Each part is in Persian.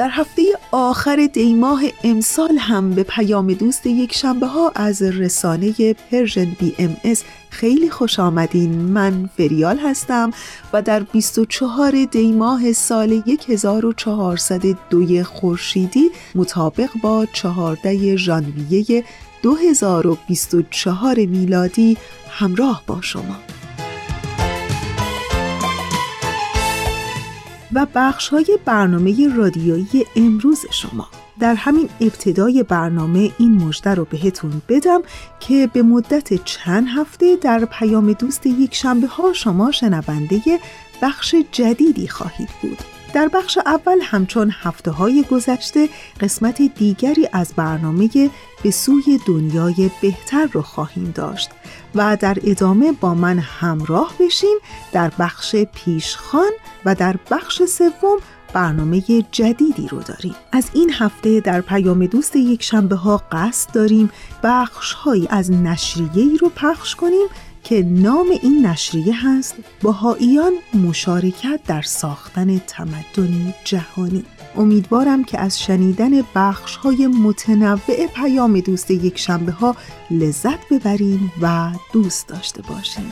در هفته آخر دیماه امسال هم به پیام دوست یک شنبه ها از رسانه Persian BMS خیلی خوش آمدین. من فریال هستم و در 24 دیماه سال 1402 خورشیدی مطابق با 14 ژانویه 2024 میلادی همراه با شما. و بخش های برنامه رادیویی امروز شما. در همین ابتدای برنامه این مژده رو بهتون بدم که به مدت چند هفته در پیام دوست یک شنبه ها شما شنونده بخش جدیدی خواهید بود. در بخش اول همچون هفته های گذشته قسمت دیگری از برنامه به سوی دنیای بهتر رو خواهیم داشت و در ادامه با من همراه بشین در بخش پیشخان و در بخش سوم برنامه جدیدی رو داریم. از این هفته در پیام دوست یک شنبه ها قصد داریم بخش هایی از نشریه رو پخش کنیم که نام این نشریه هست بهاییان مشارکت در ساختن تمدنی جهانی. امیدوارم که از شنیدن بخش های متنوع پیام دوست یک شنبه ها لذت ببریم و دوست داشته باشیم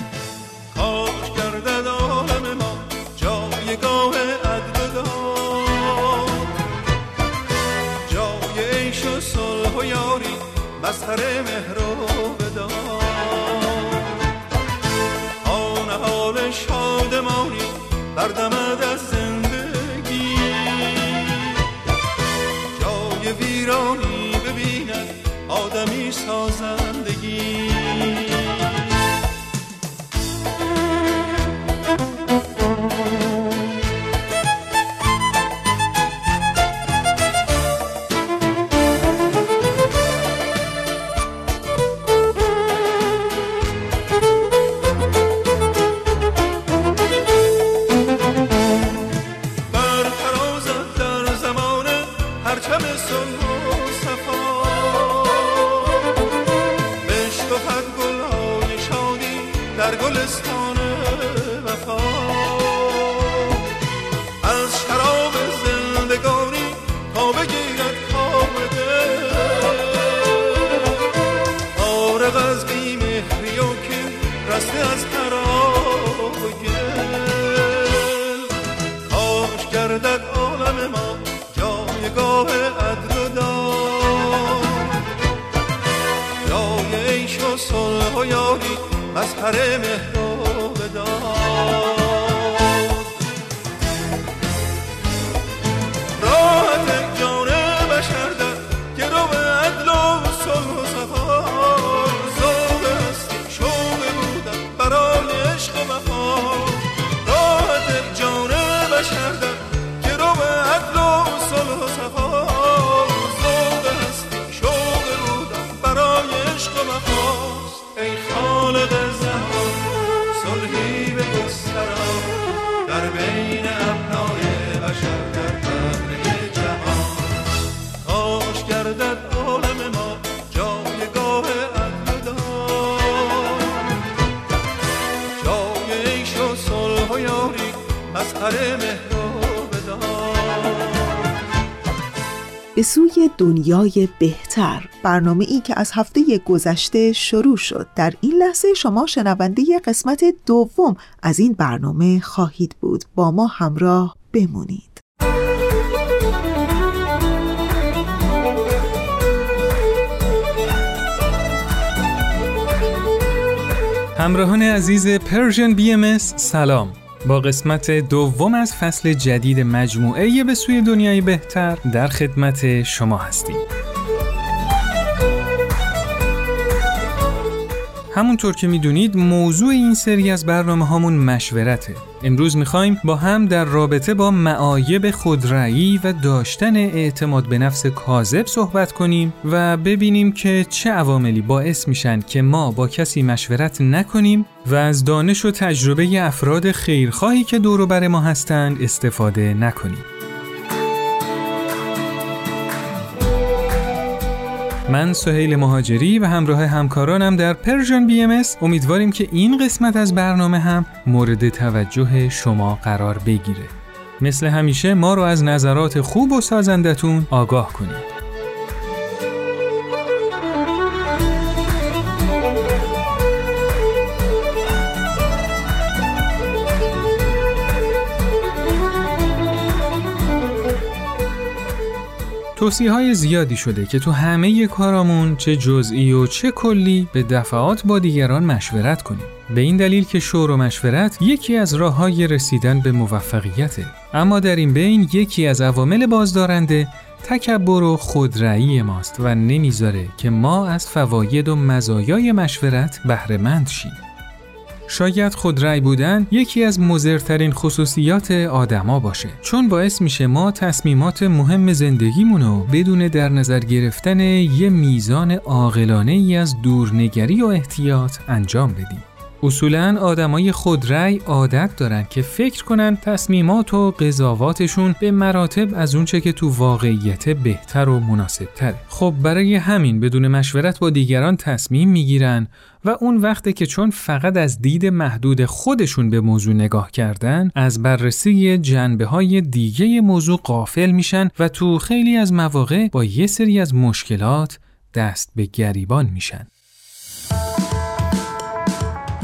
در عالم ما جایگاه عدل و دار جای عیش و صلح و یاری از مظهر مهران به سوی دنیای بهتر. برنامه ای که از هفته گذشته شروع شد. در این لحظه شما شنونده قسمت دوم از این برنامه خواهید بود. با ما همراه بمونید. همراهان عزیز Persian BMS سلام. با قسمت دوم از فصل جدید مجموعه به سوی دنیای بهتر در خدمت شما هستیم. همونطور که می‌دونید موضوع این سری از برنامه هامون مشورته. امروز می‌خوایم با هم در رابطه با معایب خودرأیی و داشتن اعتماد به نفس کاذب صحبت کنیم و ببینیم که چه عواملی باعث میشن که ما با کسی مشورت نکنیم و از دانش و تجربه افراد خیرخواهی که دور بر ما هستند استفاده نکنیم. من سهیل مهاجری و همراه همکارانم در پرژن بی ام امیدواریم که این قسمت از برنامه هم مورد توجه شما قرار بگیره. مثل همیشه ما رو از نظرات خوب و سازندتون آگاه کنید. توصیه های زیادی شده که تو همه کارامون چه جزئی و چه کلی به دفعات با دیگران مشورت کنیم. به این دلیل که شور و مشورت یکی از راه های رسیدن به موفقیته. اما در این بین یکی از عوامل بازدارنده تکبر و خودرأیی ماست و نمی‌ذاره که ما از فواید و مزایای مشورت بهره مند شیم. شاید خودرأی بودن یکی از مزرترین خصوصیات آدما باشه. چون باعث میشه ما تصمیمات مهم زندگیمونو بدون در نظر گرفتن یه میزان عاقلانه ای از دورنگری و احتیاط انجام بدیم. اصولا آدمای خودرأی عادت دارن که فکر کنن تصمیمات و قضاواتشون به مراتب از اونچه که تو واقعیت بهتر و مناسب تره. خب برای همین بدون مشورت با دیگران تصمیم می‌گیرن و اون وقته که چون فقط از دید محدود خودشون به موضوع نگاه کردن از بررسی جنبه های دیگه موضوع قافل میشن و تو خیلی از مواقع با یه سری از مشکلات دست به گریبان میشن.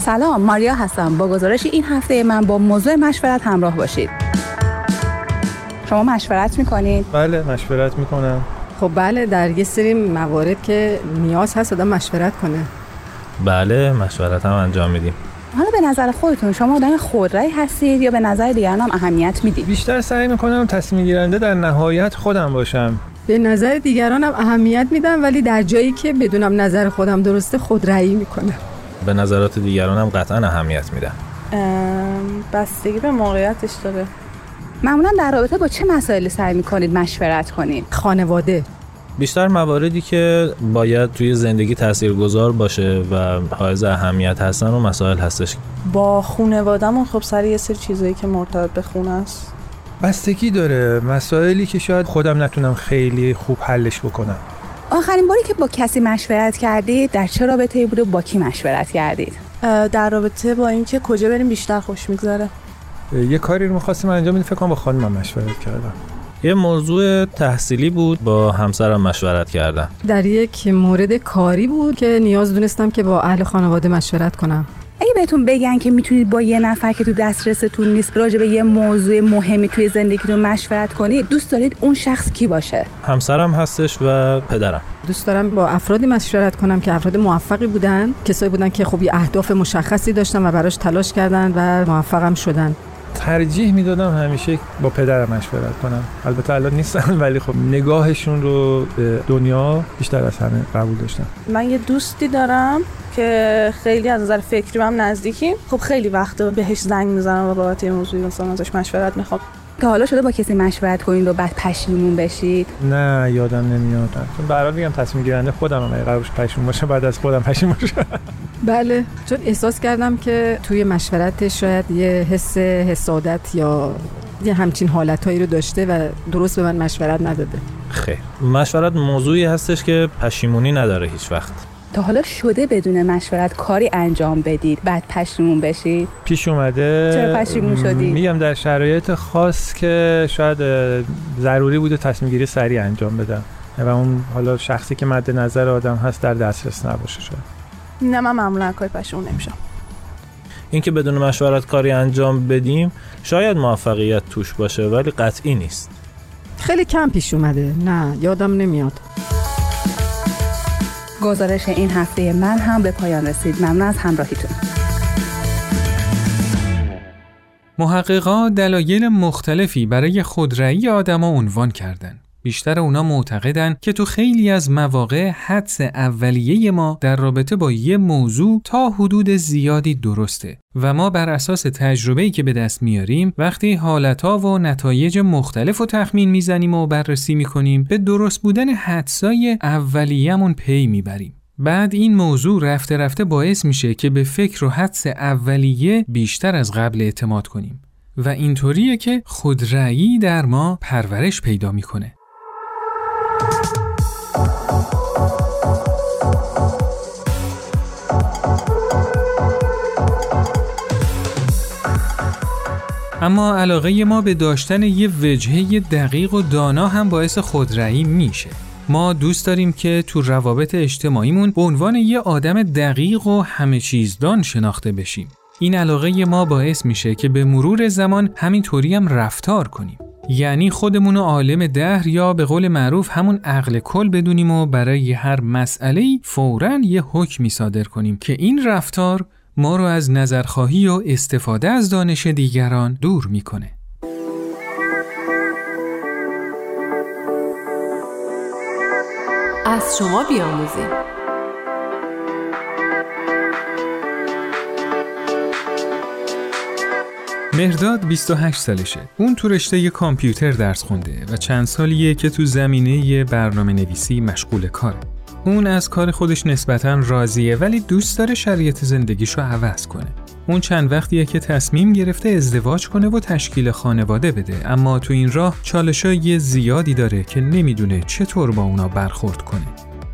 سلام ماریا هستم. با گزارش این هفته من با موضوع مشورت همراه باشید. شما مشورت می‌کنید؟ بله مشورت می‌کنم. خب بله در یه سری موارد که نیاز هست آدم مشورت کنه. بله مشورت هم انجام میدیم. حالا به نظر خودتون شما آدم خودرأی هستید یا به نظر دیگران هم اهمیت می‌دید؟ بیشتر سعی می‌کنم تصمیم گیرنده در نهایت خودم باشم. به نظر دیگرانم اهمیت میدم ولی در جایی که بدونم نظر خودم درسته خودرأیی می‌کنم. به نظرات دیگران هم قطعا اهمیت میدم بستگی به موقعیتش داره. معمولا در رابطه با چه مسائلی سعی می‌کنید مشورت کنید؟ خانواده. بیشتر مواردی که باید توی زندگی تاثیرگذار باشه و حائز اهمیت هستن و مسائل هستش. با خونوادهمون خب سر یه سری چیزایی که مرتبط به خونه است. بستگی داره. مسائلی که شاید خودم نتونم خیلی خوب حلش بکنم. آخرین باری که با کسی مشورت کردید در چه رابطه بوده و با کی مشورت کردید؟ در رابطه با اینکه کجا بریم بیشتر خوش میگذره. یه کاری رو می‌خواستیم انجام بدیم فکر کنم با خانمم مشورت کردم. یه موضوع تحصیلی بود با همسرم مشورت کردم. در یک مورد کاری بود که نیاز دونستم که با اهل خانواده مشورت کنم. اگه بهتون بگن که می‌تونید با یه نفر که تو دسترستون نیست راجع به یه موضوع مهمی توی زندگیتون مشورت کنید دوست دارید اون شخص کی باشه؟ همسرم هستش و پدرم. دوست دارم با افرادی مشورت کنم که افراد موفقی بودن کسایی بودن که خب یه اهداف مشخصی داشتن و براش تلاش کردن و موفقم شدن. ترجیح می‌دادم همیشه با پدرم مشورت کنم. البته الان نیستم ولی خب نگاهشون رو به دنیا بیشتر از همه قبول داشتم. من یه دوستی دارم که خیلی از نظر فکری هم نزدیکیم خب خیلی وقت بهش زنگ می‌زنم و بابت موضوعی مثلا ازش مشورت می‌خوام. که حالا شده با کسی مشورت کنید و بعد پشیمون بشید؟ نه یادم نمیاد. چون حال میگم تصمیم گیرنده خودم هم قرارش پشیمون باشه بعد از خودم پشیمون باشه بله چون احساس کردم که توی مشورت شاید یه حس حسادت یا یه همچین حالتهایی رو داشته و درست به من مشورت نداده. خیر. مشورت موضوعی هستش که پشیمونی نداره هیچ وقت. تا حالا شده بدون مشورت کاری انجام بدید بعد پشیمون بشید پیش اومده. چرا پشیمون شدی؟ میگم در شرایط خاص که شاید ضروری بوده تصمیم گیری سریع انجام بدم. و اون حالا شخصی که مد نظر آدم هست در دسترس نباشه شاید. نه من معمولا کاری پشیمون نمیشم. اینکه بدون مشورت کاری انجام بدیم شاید موفقیت توش باشه ولی قطعی نیست. خیلی کم پیش اومده. نه یادم نمیاد. گزارش این هفته من هم به پایان رسید. ممنون از همراهیتون. محققا دلایل مختلفی برای خودرأی آدما عنوان کردند. بیشتر اونا معتقدن که تو خیلی از مواقع حدس اولیه ما در رابطه با یه موضوع تا حدود زیادی درسته و ما بر اساس تجربه‌ای که به دست میاریم وقتی حالتها و نتایج مختلف رو تخمین می‌زنیم و بررسی می‌کنیم به درست بودن حدسای اولیه‌مون پی می‌بریم. بعد این موضوع رفته رفته باعث میشه که به فکر و حدس اولیه بیشتر از قبل اعتماد کنیم و اینطوریه که خودرأیی در ما پرورش پیدا می‌کنه. اما علاقه ما به داشتن یه وجهه دقیق و دانا هم باعث خودرأیی میشه. ما دوست داریم که تو روابط اجتماعیمون به عنوان یه آدم دقیق و همه چیزدان شناخته بشیم. این علاقه ما باعث میشه که به مرور زمان همینطوری هم رفتار کنیم. یعنی خودمون عالم دهر یا به قول معروف همون عقل کل بدونیم و برای هر مسئله فوراً یه حکمی صادر کنیم که این رفتار ما رو از نظرخواهی و استفاده از دانش دیگران دور می‌کنه. از شما بیاموزیم مهرداد 28 سالشه. اون تو رشته کامپیوتر درس خونده و چند سالیه که تو زمینه برنامه نویسی مشغول کاره. اون از کار خودش نسبتا راضیه ولی دوست داره شرایط زندگیشو عوض کنه. اون چند وقتیه که تصمیم گرفته ازدواج کنه و تشکیل خانواده بده اما تو این راه چالشای زیادی داره که نمی‌دونه چطور با اونا برخورد کنه.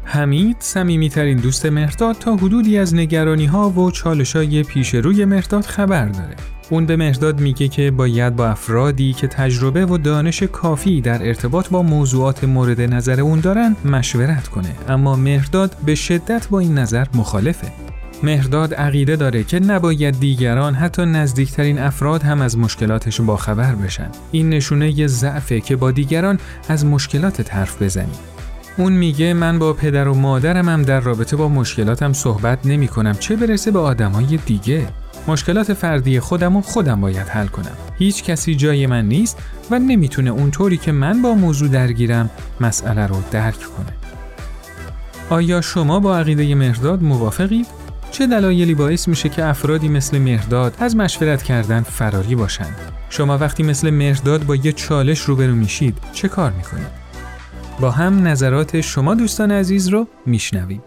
حمید صمیمیترین دوست مهرداد تا حدودی از نگرانی ها و چالشای پیش روی مهرداد خبر داره. اون به مهرداد میگه که باید با افرادی که تجربه و دانش کافی در ارتباط با موضوعات مورد نظر اون دارن مشورت کنه. اما مهرداد به شدت با این نظر مخالفه. مهرداد عقیده داره که نباید دیگران حتی نزدیکترین افراد هم از مشکلاتش باخبر بشن. این نشونه یه ضعفه که با دیگران از مشکلات حرف بزنی. اون میگه من با پدر و مادرم هم در رابطه با مشکلاتم صحبت نمی کنم چه برسه به آدمای دیگه؟ مشکلات فردی خودم و خودم باید حل کنم. هیچ کسی جای من نیست و نمی‌تونه اونطوری که من با موضوع درگیرم مسئله رو درک کنه. آیا شما با عقیده مهرداد موافقید؟ چه دلایلی باعث میشه که افرادی مثل مهرداد از مشورت کردن فراری باشند؟ شما وقتی مثل مهرداد با یه چالش روبرو میشید چه کار می‌کنید؟ با هم نظرات شما دوستان عزیز رو میشنویم.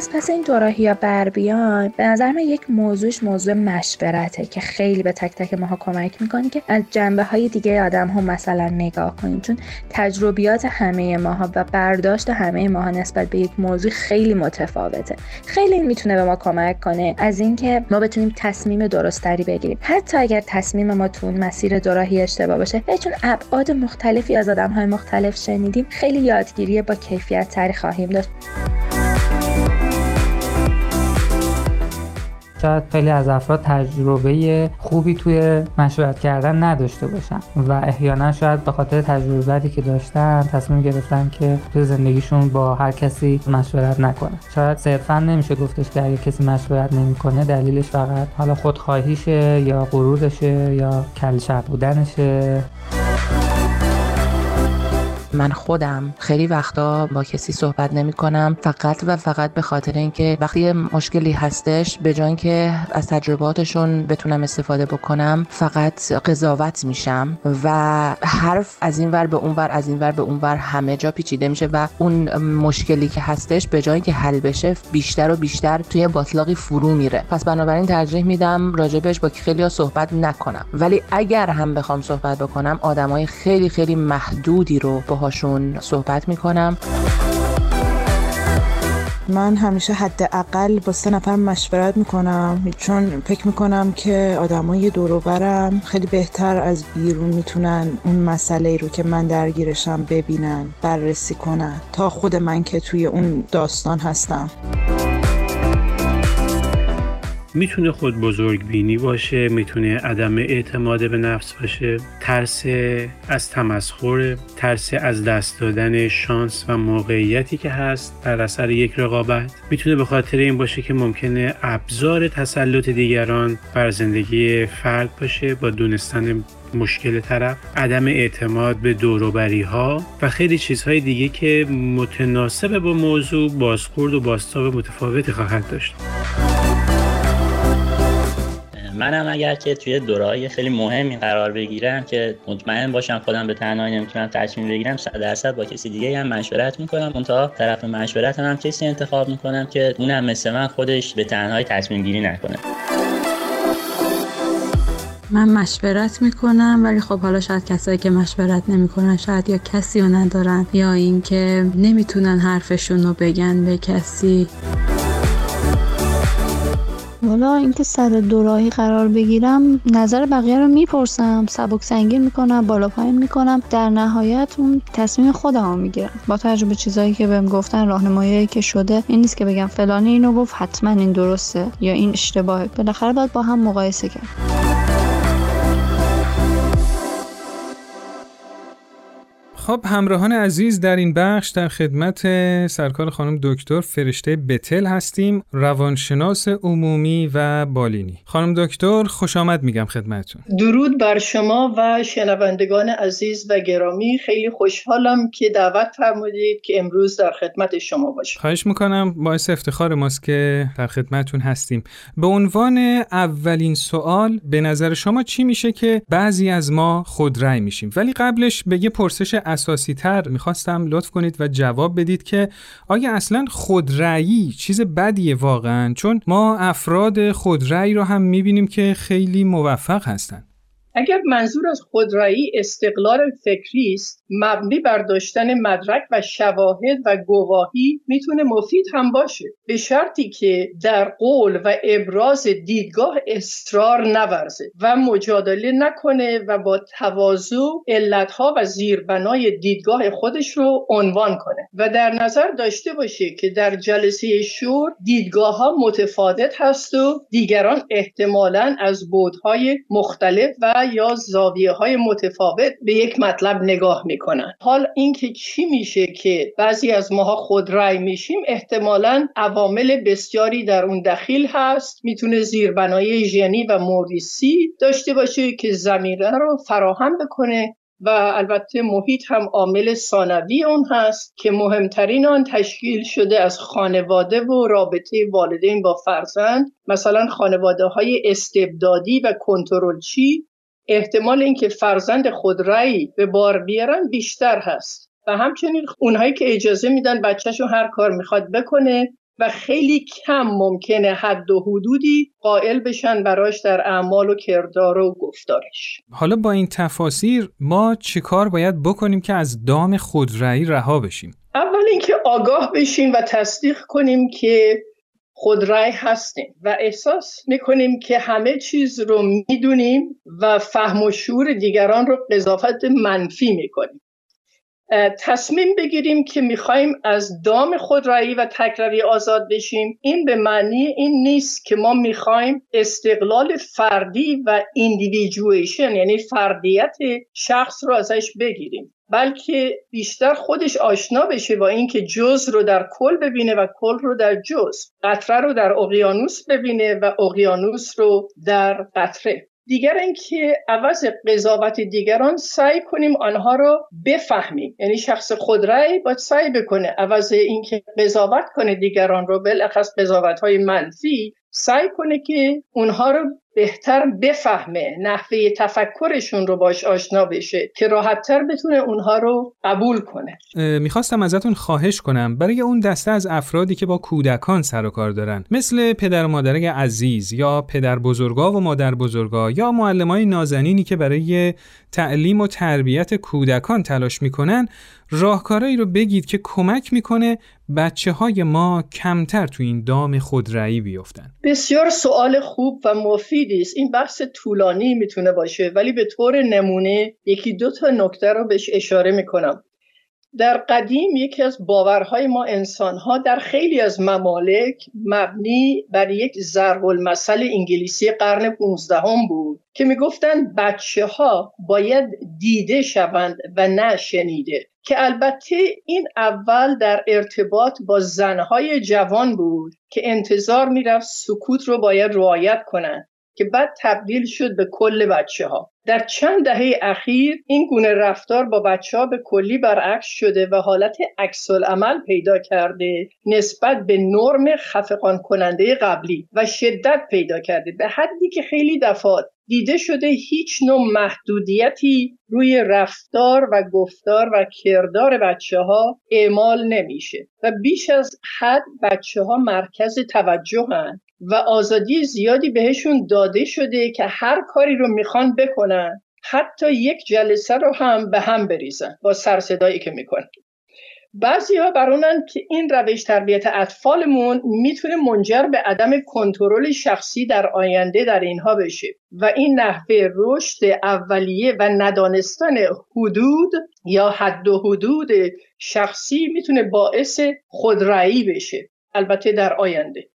از پس این دوراهی یا بر بیان به نظر من یک موضوعش موضوع مشورته که خیلی به تک تک ماها کمک می‌کنه که از جنبه های دیگه آدم ها مثلا نگاه کنیم. چون تجربیات همه ماها و برداشت همه ماها نسبت به یک موضوع خیلی متفاوته. خیلی می‌تونه به ما کمک کنه از اینکه ما بتونیم تصمیم درستری بگیریم. حتی اگر تصمیم ما تو مسیر دوراهی اشتباه باشه چون ابعاد مختلفی از آدم های مختلف شنیدیم خیلی یادگیری با کیفیت تری خواهیم داشت. شاید خیلی از افراد تجربه خوبی توی مشورت کردن نداشته باشن و احیانا شاید به خاطر تجربه که داشتن تصمیم گرفتن که توی زندگیشون با هر کسی مشورت نکنه شاید صرفا نمیشه گفتش که اگه کسی مشورت نمی‌کنه دلیلش فقط حالا خودخواهیشه یا غرورشه یا کلشق بودنشه. من خودم خیلی وقتا با کسی صحبت نمی کنم. فقط و فقط به خاطر اینکه وقتی مشکلی هستش به جای که از تجرباتشون بتونم استفاده بکنم فقط قضاوت میشم و حرف از این ور به اون ور از این ور به اون ور همه جا پیچیده میشه و اون مشکلی که هستش به جای که حل بشه بیشتر و بیشتر توی باطلاقی فرو میره. پس بنابراین ترجیح میدم راجبش با خیلی صحبت نکنم. ولی اگر هم بخوام صحبت بکنم آدمای خیلی خیلی محدودی رو باهاشون صحبت می‌کنم. من همیشه حداقل با سه نفر مشورت می‌کنم. چون فکر می‌کنم که آدمای دوروبرم خیلی بهتر از بیرون می‌تونن اون مسئله رو که من درگیرشم ببینن بررسی کنن تا خود من که توی اون داستان هستم. می‌تونه خود بزرگ بینی باشه می‌تونه عدم اعتماد به نفس باشه ترس از تمسخر ترس از دست دادن شانس و موقعیتی که هست در اثر یک رقابت. می‌تونه به خاطر این باشه که ممکنه ابزار تسلط دیگران بر زندگی فرد باشه با دونستن مشکل طرف عدم اعتماد به دوروبری ها و خیلی چیزهای دیگه که متناسب با موضوع بازخورد و باستاب متفاوتی خواهد داشت. منم اگر که توی دورهای خیلی مهمی قرار بگیرم که مطمئن باشم خودم به تنهایی نمی‌تونم تصمیم بگیرم صد درصد با کسی دیگه هم مشورت می‌کنم. اون تا طرف مشورت هم, هم کسی انتخاب می‌کنم که اونم مثل من خودش به تنهایی تصمیم گیری نکنه. من مشورت می‌کنم ولی خب حالا شاید کسایی که مشورت نمی‌کنن شاید یا کسی رو ندارن یا اینکه نمی‌تونن حرفشون رو بگن به کسی. حالا اینکه سر دوراهی قرار بگیرم نظر بقیه رو می‌پرسم. سبک سنگین می‌کنم بالا پایین می‌کنم. در نهایت اون تصمیم خودم رو می‌گیرم. با تجربه چیزایی که بهم گفتن راهنمایی که شده این نیست که بگم فلانی اینو گفت حتما این درسته یا این اشتباهه. بالاخره باید با هم مقایسه کرد خب همراهان عزیز در این بخش در خدمت سرکار خانم دکتر فرشته بتل هستیم روانشناس عمومی و بالینی. خانم دکتر خوش آمد میگم خدمتتون. درود بر شما و شنوندگان عزیز و گرامی. خیلی خوشحالم که دعوت فرمودید که امروز در خدمت شما باشم. خواهش می‌کنم باعث افتخار ماست که در خدمتتون هستیم. به عنوان اولین سوال به نظر شما چی میشه که بعضی از ما خودرأی میشیم؟ ولی قبلش به یه پرسش اساسی تر می‌خواستم لطف کنید و جواب بدید که آیا اصلا خودرأیی چیز بدیه واقعا؟ چون ما افراد خودرأی رو هم می‌بینیم که خیلی موفق هستن. اگر منظور از خودرایی استقلال فکری است مبنی بر داشتن مدرک و شواهد و گواهی می‌تونه مفید هم باشه. به شرطی که در قول و ابراز دیدگاه اصرار نورزه و مجادله نکنه و با تواضع علتها و زیربنای دیدگاه خودش رو عنوان کنه. و در نظر داشته باشه که در جلسه شور دیدگاه ها متفاوت هست و دیگران احتمالا از بودهای مختلف و یا زاویه های متفاوت به یک مطلب نگاه می‌کنن. حال اینکه چی میشه که بعضی از ماها خود رای میشیم احتمالا عوامل بسیاری در اون دخیل هست. می‌تونه زیربنای ژنی و موریسی داشته باشه که زمینه رو فراهم بکنه و البته محیط هم عامل ثانوی اون هست که مهمترین آن تشکیل شده از خانواده و رابطه والدین با فرزند. مثلا خانواده های استبدادی و کنترلچی احتمال اینکه فرزند خود رأی به بار بیارن بیشتر هست. و همچنین اونهایی که اجازه میدن بچهشون هر کار می‌خواد بکنه و خیلی کم ممکنه حد و حدودی قائل بشن براش در اعمال و کردار و گفتارش. حالا با این تفاسیر ما چیکار باید بکنیم که از دام خودرأیی رها بشیم؟ اول اینکه آگاه بشیم و تصدیق کنیم که خودرأی هستیم و احساس می‌کنیم که همه چیز رو می‌دونیم و فهم و شعور دیگران رو قضاوت منفی می‌کنیم. تصمیم بگیریم که می‌خوایم از دام خودرأیی و تکروی آزاد بشیم. این به معنی این نیست که ما می‌خوایم استقلال فردی و individuation یعنی فردیت شخص رو ازش بگیریم. بلکه بیشتر خودش آشنا بشه با اینکه جز رو در کل ببینه و کل رو در جز. قطره رو در اقیانوس ببینه و اقیانوس رو در قطره. دیگر اینکه عوض قضاوت دیگران سعی کنیم آنها رو بفهمیم. یعنی شخص خودرأی باید سعی بکنه عوض اینکه قضاوت کنه دیگران رو. بالاخص قضاوت های منفی سعی کنه که اونها رو بهتر بفهمه نحوه تفکرشون رو باش آشنا بشه که راحتتر بتونه اونها رو قبول کنه. می‌خواستم ازتون خواهش کنم. برای اون دسته از افرادی که با کودکان سر و کار دارن مثل پدر و مادرای عزیز یا پدر بزرگا و مادر بزرگا یا معلمای نازنینی که برای تعلیم و تربیت کودکان تلاش می‌کنن راهکارهایی رو بگید که کمک می‌کنه بچه های ما کمتر تو این دام خودرأیی بیفتن. بسیار سوال خوب و مفیدی است این بحث طولانی می‌تونه باشه ولی به طور نمونه یکی دو تا نکته رو بهش اشاره می‌کنم. در قدیم یکی از باورهای ما انسانها در خیلی از ممالک مبنی بر یک ضرب المثل انگلیسی قرن 15 بود که می‌گفتند بچه ها باید دیده شوند و نه شنیده که البته این اول در ارتباط با زنهای جوان بود که انتظار می‌رفت سکوت رو باید رعایت کنند. که بعد تبدیل شد به کل بچه ها در چند دهه اخیر این گونه رفتار با بچه ها به کلی برعکس شده و حالت عکس عمل پیدا کرده نسبت به نرم خفقان کننده قبلی و شدت پیدا کرده. به حدی که خیلی دفعات دیده شده هیچ نوع محدودیتی روی رفتار و گفتار و کردار بچه ها اعمال نمیشه و بیش از حد بچه ها مرکز توجه هن و آزادی زیادی بهشون داده شده که هر کاری رو می‌خوان بکنن. حتی یک جلسه رو هم به هم بریزن با سرصدایی که می‌کنن. بعضی ها برونن که این روش تربیت اطفالمون می‌تونه منجر به عدم کنترل شخصی در آینده در اینها بشه و این نحوه رشد اولیه و ندانستن حدود یا حد و حدود شخصی می‌تونه باعث خودرایی بشه. البته در آینده.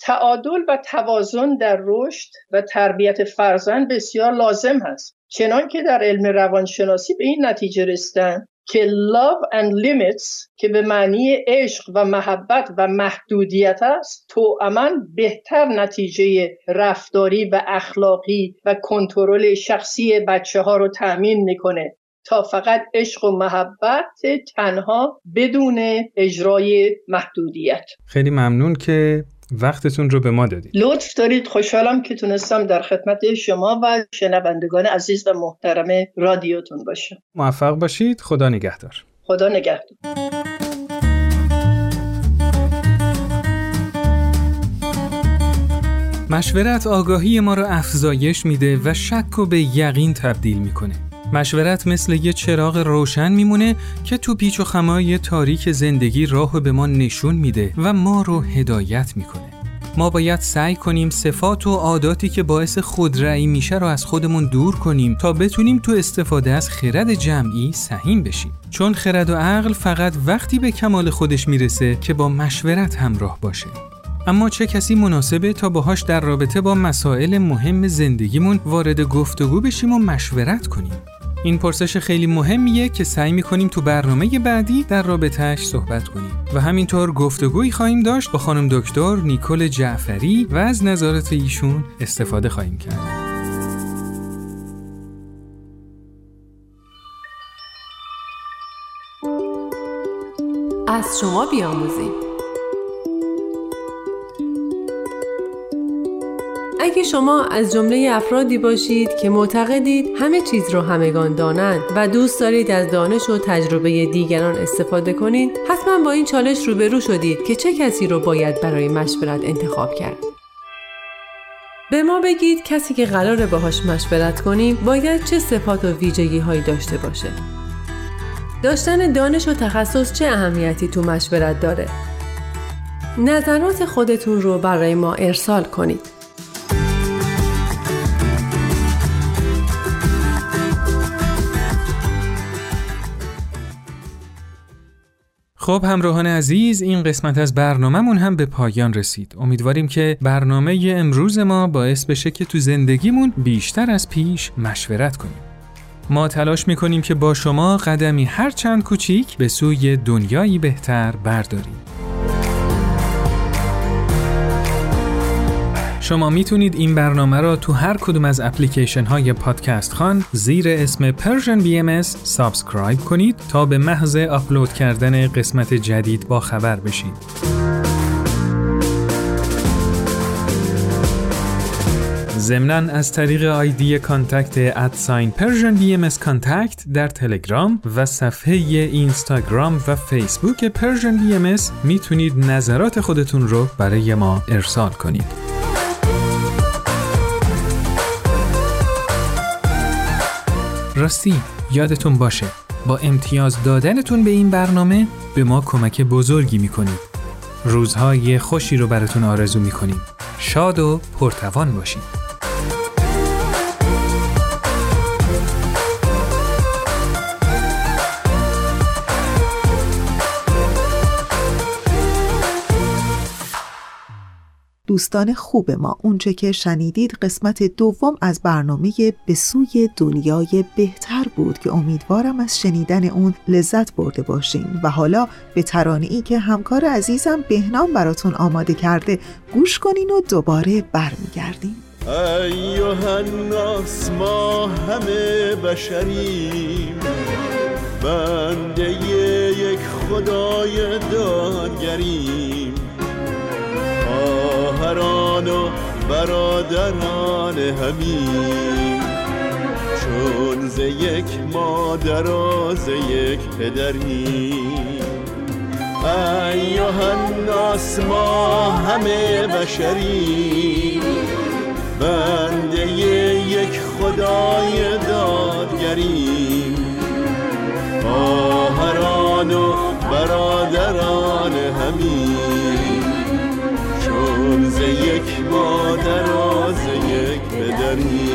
تعادل و توازن در رشد و تربیت فرزند بسیار لازم هست. چنان که در علم روانشناسی به این نتیجه رسیدن که love and limits که به معنی عشق و محبت و محدودیت است تو امن بهتر نتیجه رفتاری و اخلاقی و کنترل شخصی بچه ها رو تأمین می‌کنه. تا فقط عشق و محبت تنها بدون اجرای محدودیت. خیلی ممنون که وقتتون رو به ما دادید. لطف دارید. خوشحالم که تونستم در خدمت شما و شنوندگان عزیز و محترم رادیوتون باشم. موفق باشید. خدا نگهدار. خدا نگهدار. مشورت آگاهی ما را افزایش میده و شک و به یقین تبدیل می‌کنه. مشورت مثل یه چراغ روشن میمونه که تو پیچ و خمای تاریک زندگی راه به ما نشون میده و ما رو هدایت می‌کنه. ما باید سعی کنیم صفات و عاداتی که باعث خودرأیی میشه رو از خودمون دور کنیم تا بتونیم تو استفاده از خرد جمعی سهیم بشیم. چون خرد و عقل فقط وقتی به کمال خودش می‌رسه که با مشورت همراه باشه. اما چه کسی مناسبه تا باهاش در رابطه با مسائل مهم زندگیمون وارد گفتگو بشیم و مشورت کنیم؟ این پرسش خیلی مهمیه که سعی می‌کنیم تو برنامه بعدی در رابطهش صحبت کنیم و همینطور گفتگویی خواهیم داشت با خانم دکتر نیکل جعفری و از نظارت ایشون استفاده خواهیم کرد. از شما بیاموزیم اگه شما از جمله افرادی باشید که معتقدید همه چیز رو همگان دانند و دوست دارید از دانش و تجربه دیگران استفاده کنید حتما با این چالش روبرو شدید که چه کسی رو باید برای مشورت انتخاب کرد. به ما بگید کسی که قراره باهاش مشورت کنیم باید چه صفات و ویژگی هایی داشته باشه. داشتن دانش و تخصص چه اهمیتی تو مشورت داره؟ نظرات خودتون رو برای ما ارسال کنید. خب همراهان عزیز این قسمت از برنامهمون هم به پایان رسید. امیدواریم که برنامه امروز ما باعث بشه که تو زندگیمون بیشتر از پیش مشورت کنیم. ما تلاش می‌کنیم که با شما قدمی هر چند کوچیک به سوی دنیایی بهتر برداریم. شما می‌تونید این برنامه را تو هر کدوم از اپلیکیشن های پادکست خوان زیر اسم Persian BMS subscribe کنید تا به محض آپلود کردن قسمت جدید با خبر بشید. ضمنا از طریق آیدی contact at sign Persian BMS contact در تلگرام و صفحه اینستاگرام و فیسبوک Persian BMS می‌تونید نظرات خودتون رو برای ما ارسال کنید. راستی یادتون باشه با امتیاز دادنتون به این برنامه به ما کمک بزرگی می‌کنید. روزهای خوشی رو براتون آرزو می‌کنیم. شاد و پرتوان باشید. دوستان خوب ما. اونچه که شنیدید قسمت دوم از برنامه به سوی دنیای بهتر بود که امیدوارم از شنیدن اون لذت برده باشین. و حالا به ترانه ای که همکار عزیزم بهنام براتون آماده کرده گوش کنین و دوباره برمیگردیم. ایوه الناس ما همه بشریم. بنده یک خدای دادگریم. خواهران و برادران همین. چون ز یک مادر و ز یک پدریم ایوه الناس ما همه بشریم بنده یک خدای دادگریم خواهران و برادران همین. یک مادر و ز یک پدری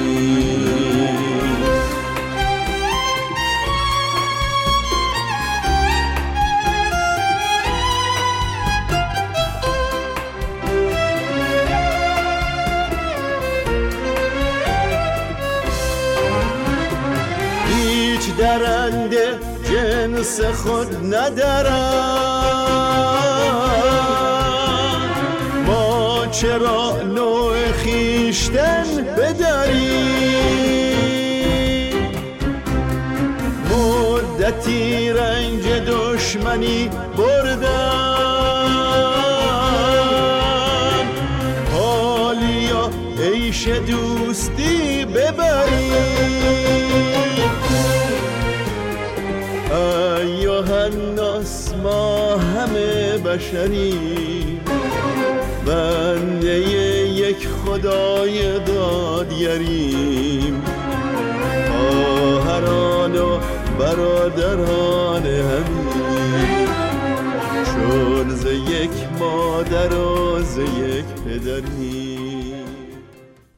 هیچ درنده جنس خود ندارم. چرا نوع خیشتن بداریم مدتی رنج دشمنی بردم حالیا عیش دوستی ببریم ایوه الناس ما همه بشریم بنده یک خدای دادگریم. خواهران و برادران همین. چون ز یک مادر و ز یک پدریم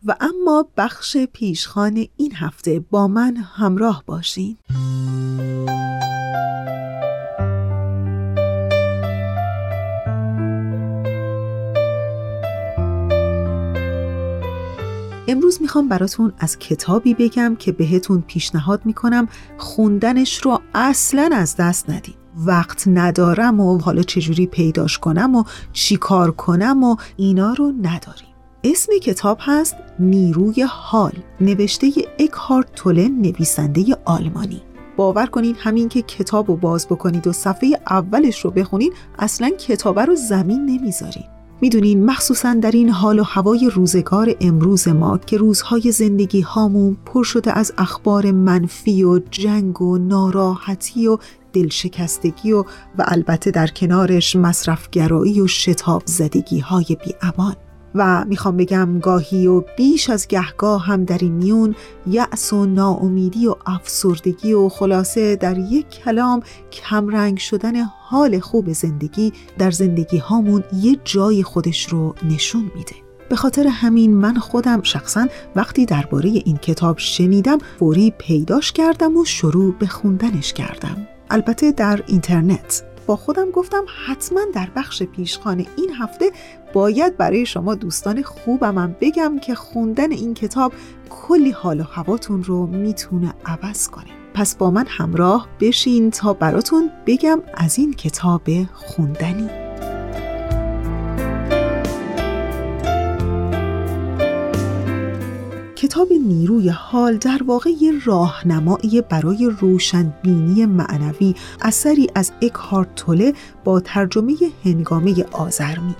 و اما بخش پیشخان این هفته با من همراه باشین. امروز می‌خوام براتون از کتابی بگم که بهتون پیشنهاد می‌کنم خوندنش رو اصلا از دست ندید وقت ندارم و حالا چجوری پیداش کنم و چی کار کنم و اینا رو نداریم. اسم کتاب هست نیروی حال نوشته اکهارت تولن نویسنده آلمانی. باور کنید همین که کتاب رو باز بکنید و صفحه اولش رو بخونید اصلا کتابه رو زمین نمی‌ذارین. می‌دونین مخصوصا در این حال و هوای روزگار امروز ما که روزهای زندگی هامون پر شده از اخبار منفی و جنگ و ناراحتی و دلشکستگی و و البته در کنارش مصرفگرایی و شتاب زدگی های بی امان. و می‌خوام بگم گاهی و بیش از گهگاه هم در این میون یأس و ناامیدی و افسردگی و خلاصه در یک کلام کمرنگ شدن حال خوب زندگی در زندگی هامون یه جای خودش رو نشون میده. به خاطر همین من خودم شخصا وقتی درباره این کتاب شنیدم فوری پیداش کردم و شروع به خوندنش کردم. البته در اینترنت. با خودم گفتم حتما در بخش پیشخان این هفته باید برای شما دوستان خوبم هم بگم که خوندن این کتاب کلی حال و هواتون رو می‌تونه عوض کنه. پس با من همراه بشین تا براتون بگم از این کتاب خوندنی. کتاب نیروی حال در واقع یه راهنمایی برای روشنبینی معنوی اثری از اکهارت توله با ترجمه هنگامه آزرمی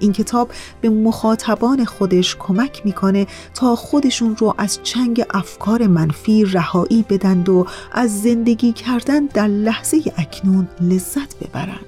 این کتاب به مخاطبان خودش کمک می‌کنه تا خودشون رو از چنگ افکار منفی رهایی بدند و از زندگی کردن در لحظه اکنون لذت ببرند.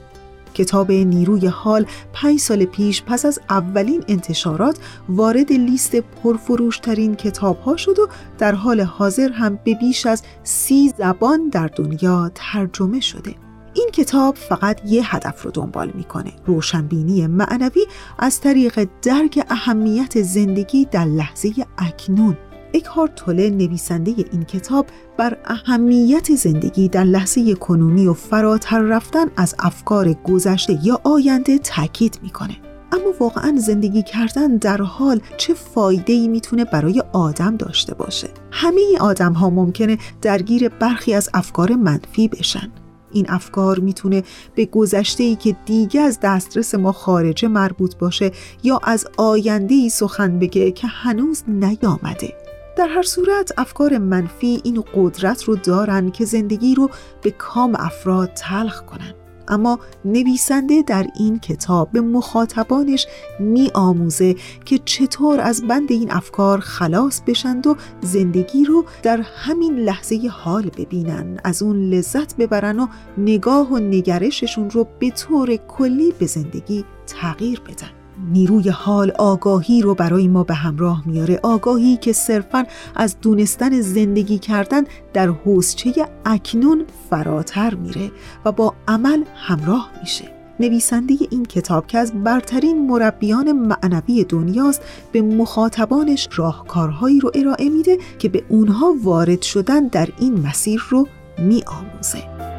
کتاب نیروی حال پنج سال پیش پس از اولین انتشارات وارد لیست پرفروشترین کتاب ها شد و در حال حاضر هم به بیش از سی زبان در دنیا ترجمه شده. این کتاب فقط یه هدف رو دنبال می‌کنه روشنبینی معنوی از طریق درک اهمیت زندگی در لحظه اکنون اکهارت توله نویسنده این کتاب بر اهمیت زندگی در لحظه کنونی و فراتر رفتن از افکار گذشته یا آینده تاکید می‌کنه. اما واقعا زندگی کردن در حال چه فایده ای می‌تونه برای آدم داشته باشه؟ همه آدم ها ممکنه درگیر برخی از افکار منفی بشن. این افکار می‌تونه به گذشته ای که دیگه از دسترس ما خارجه مربوط باشه یا از آینده ای سخن بگه که هنوز نیامده. در هر صورت افکار منفی این قدرت رو دارن که زندگی رو به کام افراد تلخ کنن. اما نویسنده در این کتاب به مخاطبانش می آموزه که چطور از بند این افکار خلاص بشند و زندگی رو در همین لحظه حال ببینن از اون لذت ببرن و نگاه و نگرششون رو به طور کلی به زندگی تغییر بدن. نیروی حال آگاهی رو برای ما به همراه میاره آگاهی که صرفا از دونستن زندگی کردن در حوزچه اکنون فراتر میره و با عمل همراه میشه نویسنده این کتاب که از برترین مربیان معنوی دنیاست به مخاطبانش راهکارهایی رو ارائه میده که به اونها وارد شدن در این مسیر رو میآموزه.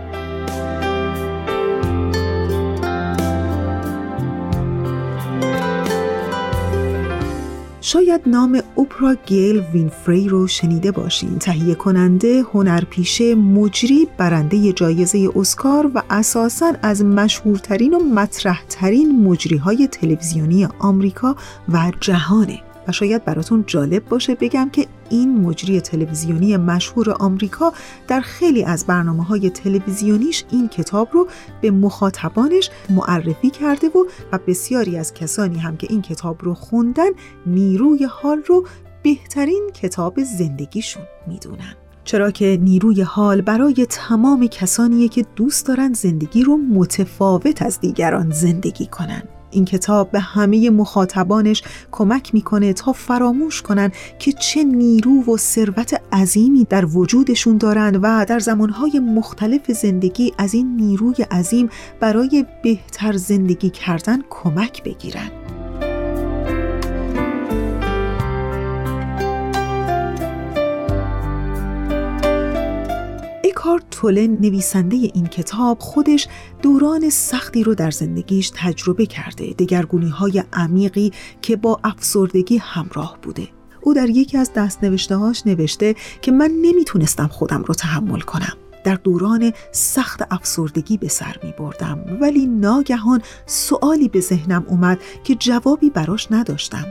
شاید نام اوپرا گیل وینفری رو شنیده باشین. تهیه کننده هنرپیشه مجری برنده جایزه اسکار و اساساً از مشهورترین و مطرحترین مجری های تلویزیونی آمریکا و جهانه. شاید براتون جالب باشه بگم که این مجری تلویزیونی مشهور آمریکا در خیلی از برنامه های تلویزیونیش این کتاب رو به مخاطبانش معرفی کرده و و بسیاری از کسانی هم که این کتاب رو خوندن نیروی حال رو بهترین کتاب زندگیشون می‌دونن. چرا که نیروی حال برای تمام کسانیه که دوست دارن زندگی رو متفاوت از دیگران زندگی کنن. این کتاب به همه مخاطبانش کمک می‌کنه تا فراموش کنن که چه نیرو و ثروت عظیمی در وجودشون دارن و در زمانهای مختلف زندگی از این نیروی عظیم برای بهتر زندگی کردن کمک بگیرن. اکارت توله نویسنده این کتاب خودش دوران سختی رو در زندگیش تجربه کرده دگرگونی های عمیقی که با افسردگی همراه بوده. او در یکی از دستنوشتههاش نوشته که من نمی‌تونستم خودم رو تحمل کنم. در دوران سخت افسردگی به سر می بردم ولی ناگهان سوالی به ذهنم اومد که جوابی براش نداشتم.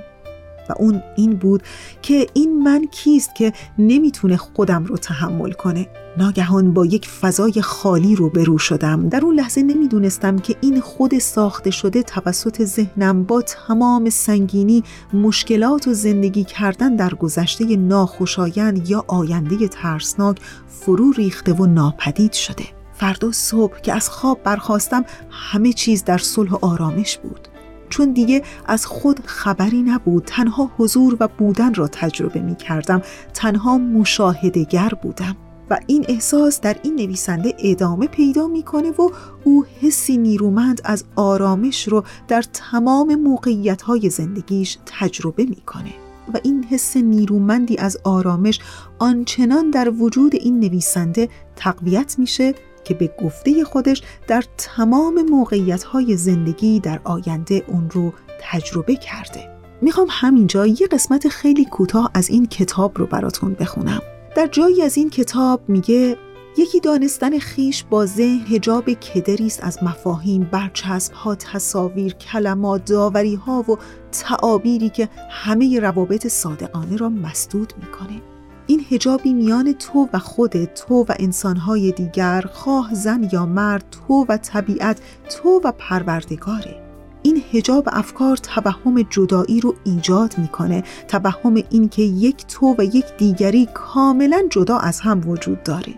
و اون این بود که این من کیست که نمی‌تونه خودم رو تحمل کنه؟ ناگهان با یک فضای خالی روبرو شدم. در اون لحظه نمی‌دونستم که این خود ساخته شده توسط ذهنم با تمام سنگینی مشکلات و زندگی کردن در گذشته ناخوشایند یا آینده ترسناک فرو ریخته و ناپدید شده. فردا صبح که از خواب برخواستم همه چیز در صلح و آرامش بود. چون دیگه از خود خبری نبود تنها حضور و بودن را تجربه می کردم تنها مشاهدگر بودم. و این احساس در این نویسنده ادامه پیدا می‌کنه و او حسی نیرومند از آرامش رو در تمام موقعیت های زندگیش تجربه می‌کنه. و این حس نیرومندی از آرامش آنچنان در وجود این نویسنده تقویت میشه که به گفته خودش در تمام موقعیت های زندگی در آینده اون رو تجربه کرده. می‌خوام همینجا یه قسمت خیلی کوتاه از این کتاب رو براتون بخونم. در جایی از این کتاب میگه یکی دانستن خیش با ذهن هجاب کدری است از مفاهیم، برچسب ها، تصاویر، کلمات، داوری ها و تعابیری که همه روابط صادقانه را مسدود می‌کنه. این هجابی میان تو و خود تو و انسانهای دیگر خواه زن یا مرد تو و طبیعت تو و پروردگاره این هجاب افکار توهم جدایی رو ایجاد می‌کنه. توهم اینکه یک تو و یک دیگری کاملا جدا از هم وجود داره.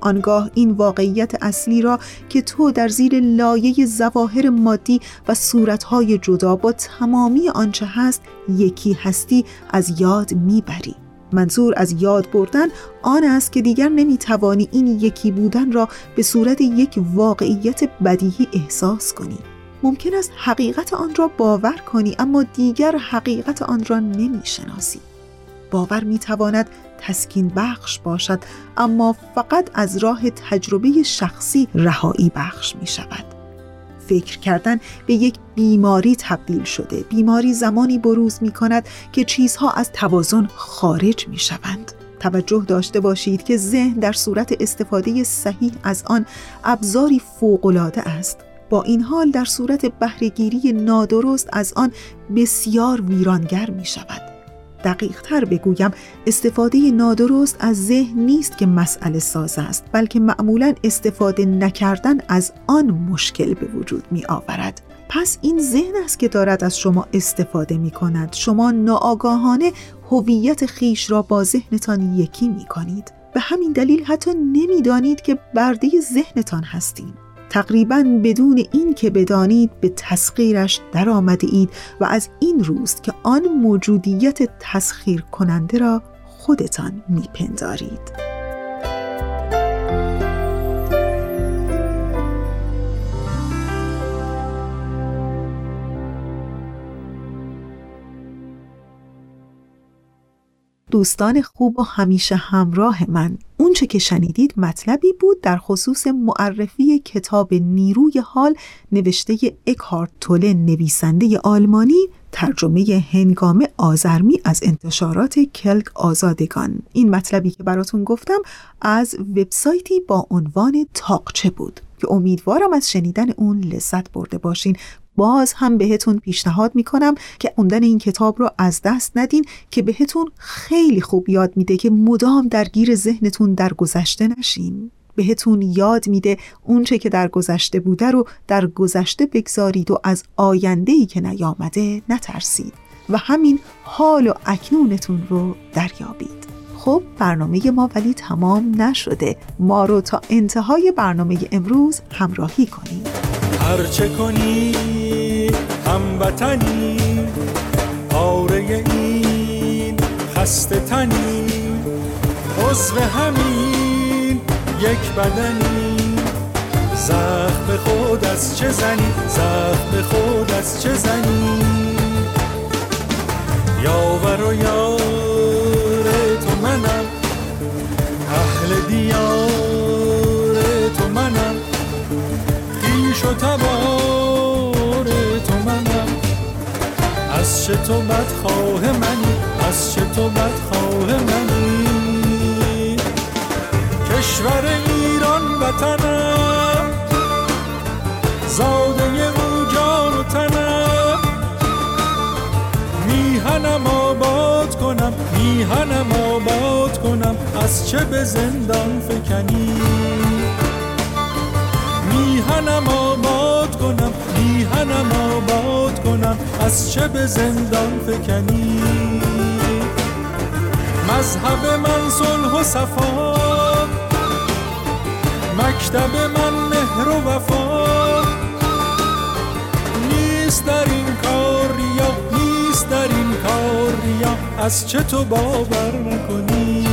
آنگاه این واقعیت اصلی را که تو در زیر لایه زواهر مادی و صورتهای جدا با تمامی آنچه هست یکی هستی از یاد می‌بری. منظور از یاد بردن آن است که دیگر نمی‌توانی این یکی بودن را به صورت یک واقعیت بدیهی احساس کنی. ممکن است حقیقت آن را باور کنی اما دیگر حقیقت آن را نمی‌شناسی. باور می‌تواند تسکین بخش باشد اما فقط از راه تجربه شخصی رهایی بخش می شود. فکر کردن به یک بیماری تبدیل شده بیماری زمانی بروز می کند که چیزها از توازن خارج می شوند توجه داشته باشید که ذهن در صورت استفاده صحیح از آن ابزاری فوقالعاده است. با این حال در صورت بهرهگیری نادرست از آن بسیار ویرانگر می شود. دقیق تر بگویم استفاده نادرست از ذهن نیست که مسئله ساز است بلکه معمولا استفاده نکردن از آن مشکل به وجود می آورد. پس این ذهن است که دارد از شما استفاده می کند. شما ناآگاهانه هویت خیش را با ذهنتان یکی می کنید. به همین دلیل حتی نمی‌دانید که برده ذهنتان هستید تقریبا بدون این که بدانید به تسخیرش در آمده اید و از این روست که آن موجودیت تسخیر کننده را خودتان میپندارید. دوستان خوب و همیشه همراه من. اونچه که شنیدید مطلبی بود در خصوص معرفی کتاب نیروی حال نوشته اکهارت توله نویسنده آلمانی ترجمه هنگام آزرمی از انتشارات کلک آزادگان. این مطلبی که براتون گفتم از وبسایتی با عنوان تاقچه بود. که امیدوارم از شنیدن اون لذت برده باشین. باز هم بهتون پیشنهاد می‌کنم که اوندن این کتاب رو از دست ندین که بهتون خیلی خوب یاد میده که مدام درگیر ذهنتون در گذشته نشین. بهتون یاد میده اونچه که در گذشته بوده رو در گذشته بگذارید و از آینده ای که نیامده نترسید و همین حال و اکنونتون رو دریابید. خب برنامه ما ولی تمام نشده. ما رو تا انتهای برنامه امروز همراهی کنید. هرچه کنی هموطنی. پاره این خسته تنی. عضو همین یک بدنی. زخم خود از چه زنی؟ زخم خود از چه زنی؟ یاور و یار تو منم. اهل دیار تو منم. خیش و تبار از چه تو بدخواه منی؟ از چه تو بدخواه منی؟ کشور ایران وطنم زاده او جان و تنم. میهنم آباد کنم میهنم آباد کنم از چه به زندان فکنی؟ میهنم آباد کنم میهنم آباد کنم از چه به زندان فکنی. مذهب من صلح و صفا مکتب من مهر و وفا. نیست در این کار ریا نیست در این کار ریا از چه تو باور نکنی؟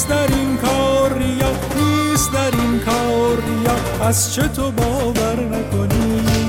نیست در این کار ریا نیست در این کار ریا از چه تو باور نکنی؟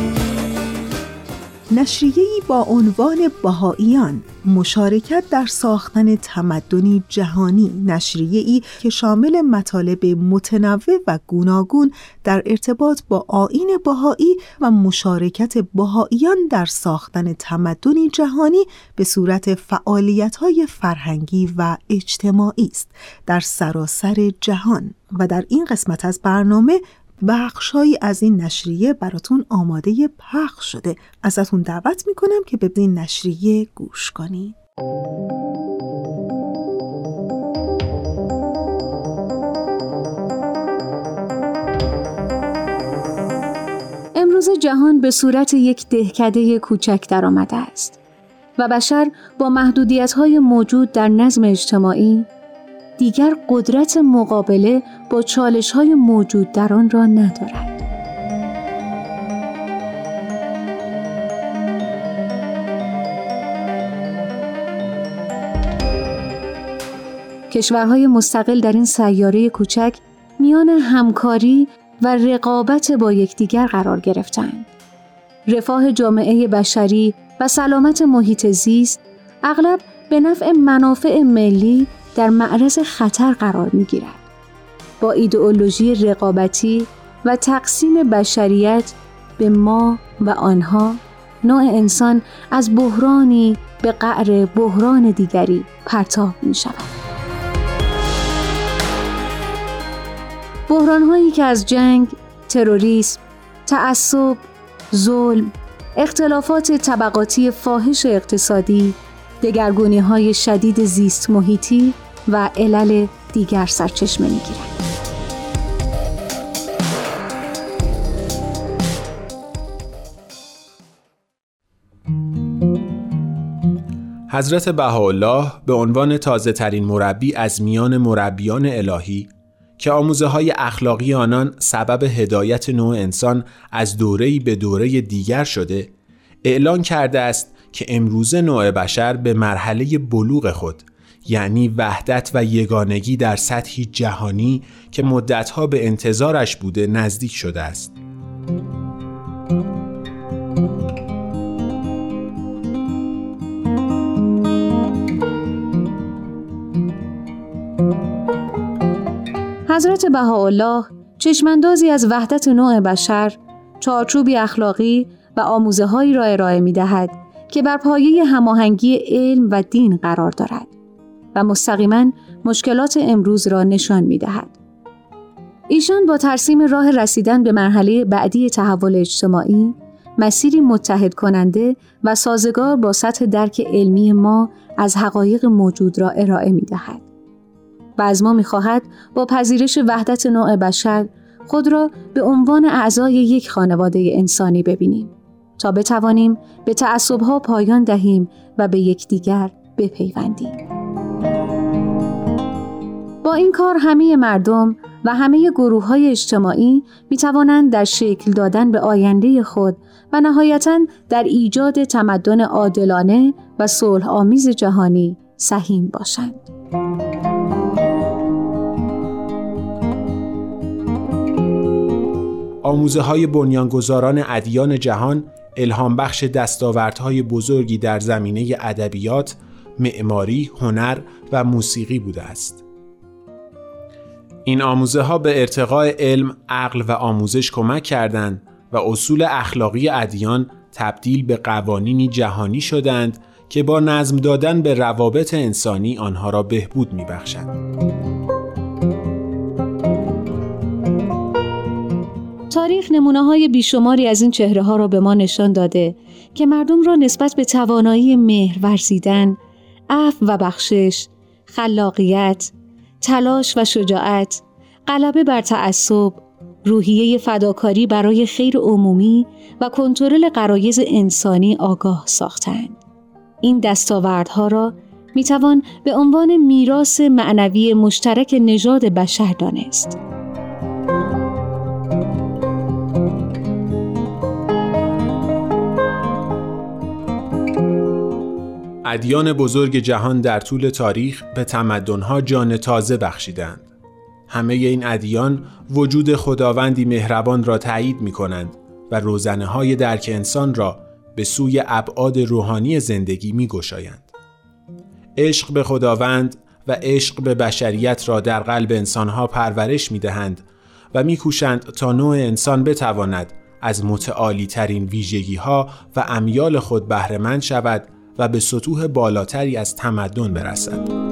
نشریه‌ای با عنوان بهاییان مشارکت در ساختن تمدنی جهانی نشریه‌ای که شامل مطالب متنوع و گوناگون در ارتباط با آین بهایی و مشارکت بهاییان در ساختن تمدنی جهانی به صورت فعالیت‌های فرهنگی و اجتماعی است در سراسر جهان. و در این قسمت از برنامه بخشهایی از این نشریه براتون آماده پخش شده. ازتون دعوت می‌کنم که به این نشریه گوش کنید. امروز جهان به صورت یک دهکده کوچک درآمده است و بشر با محدودیت موجود در نظم اجتماعی دیگر قدرت مقابله با چالش های موجود در آن را ندارد. کشورهای مستقل در این سیاره کوچک میان همکاری و رقابت با یکدیگر قرار گرفتند. رفاه جامعه بشری و سلامت محیط زیست اغلب به نفع منافع ملی در معرض خطر قرار می گیرد. با ایدئولوژی رقابتی و تقسیم بشریت به ما و آنها نوع انسان از بحرانی به قعر بحران دیگری پرتاب می شود. بحران هایی که از جنگ، تروریسم، تعصب، ظلم، اختلافات طبقاتی فاحش اقتصادی، دگرگونی های شدید زیست محیطی و علل دیگر سرچشمه می گیرند. حضرت بهاءالله به عنوان تازه ترین مربی از میان مربیان الهی که آموزه های اخلاقی آنان سبب هدایت نوع انسان از دوره‌ای به دوره دیگر شده اعلان کرده است که امروزه نوع بشر به مرحله بلوغ خود یعنی وحدت و یگانگی در سطحی جهانی که مدتها به انتظارش بوده نزدیک شده است. حضرت بهاءالله چشماندازی از وحدت نوع بشر، چارچوبی اخلاقی و آموزه هایی را ارائه می دهد که بر پایه هماهنگی علم و دین قرار دارد و مستقیما مشکلات امروز را نشان می دهد. ایشان با ترسیم راه رسیدن به مرحله بعدی تحول اجتماعی مسیری متحد کننده و سازگار با سطح درک علمی ما از حقایق موجود را ارائه می دهد. و از ما می خواهد با پذیرش وحدت نوع بشر خود را به عنوان اعضای یک خانواده انسانی ببینیم تا بتوانیم به تعصبها پایان دهیم و به یکدیگر بپیوندیم. با این کار همه مردم و همه گروه های اجتماعی می توانند در شکل دادن به آینده خود و نهایتا در ایجاد تمدن عادلانه و صلح آمیز جهانی سهیم باشند. آموزه های بنیانگذاران ادیان جهان الهام بخش دستاوردهای بزرگی در زمینه ادبیات، معماری، هنر و موسیقی بوده است. این آموزه ها به ارتقاء علم، عقل و آموزش کمک کردند و اصول اخلاقی ادیان تبدیل به قوانینی جهانی شدند که با نظم دادن به روابط انسانی آنها را بهبود میبخشند. تاریخ نمونه های بیشماری از این چهره ها را به ما نشان داده که مردم را نسبت به توانایی مهر ورزیدن، عفو و بخشش، خلاقیت، تلاش و شجاعت، غلبه بر تعصب، روحیه فداکاری برای خیر عمومی و کنترل قرایز انسانی آگاه ساختند. این دستاوردها را می توان به عنوان میراث معنوی مشترک نژاد بشر دانست. ادیان بزرگ جهان در طول تاریخ به تمدنها جان تازه بخشیدند. همه این ادیان وجود خداوندی مهربان را تایید می کنند و روزنه های درک انسان را به سوی ابعاد روحانی زندگی می گشایند. عشق به خداوند و عشق به بشریت را در قلب انسانها پرورش می دهند و می کوشند تا نوع انسان بتواند از متعالی ترین ویژگی ها و امیال خود بهرهمند شود و به سطوح بالاتری از تمدن برسد.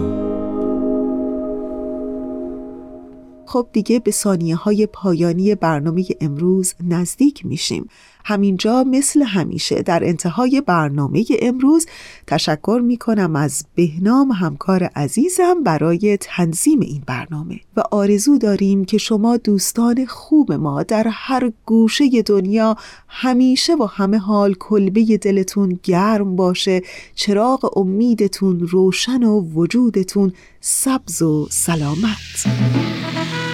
خب دیگه به ثانیه های پایانی برنامه امروز نزدیک میشیم همینجا مثل همیشه در انتهای برنامه امروز تشکر می کنم از بهنام همکار عزیزم برای تنظیم این برنامه و آرزو داریم که شما دوستان خوب ما در هر گوشه دنیا همیشه و همه حال کلبه دلتون گرم باشه چراغ امیدتون روشن و وجودتون سبز و سلامت.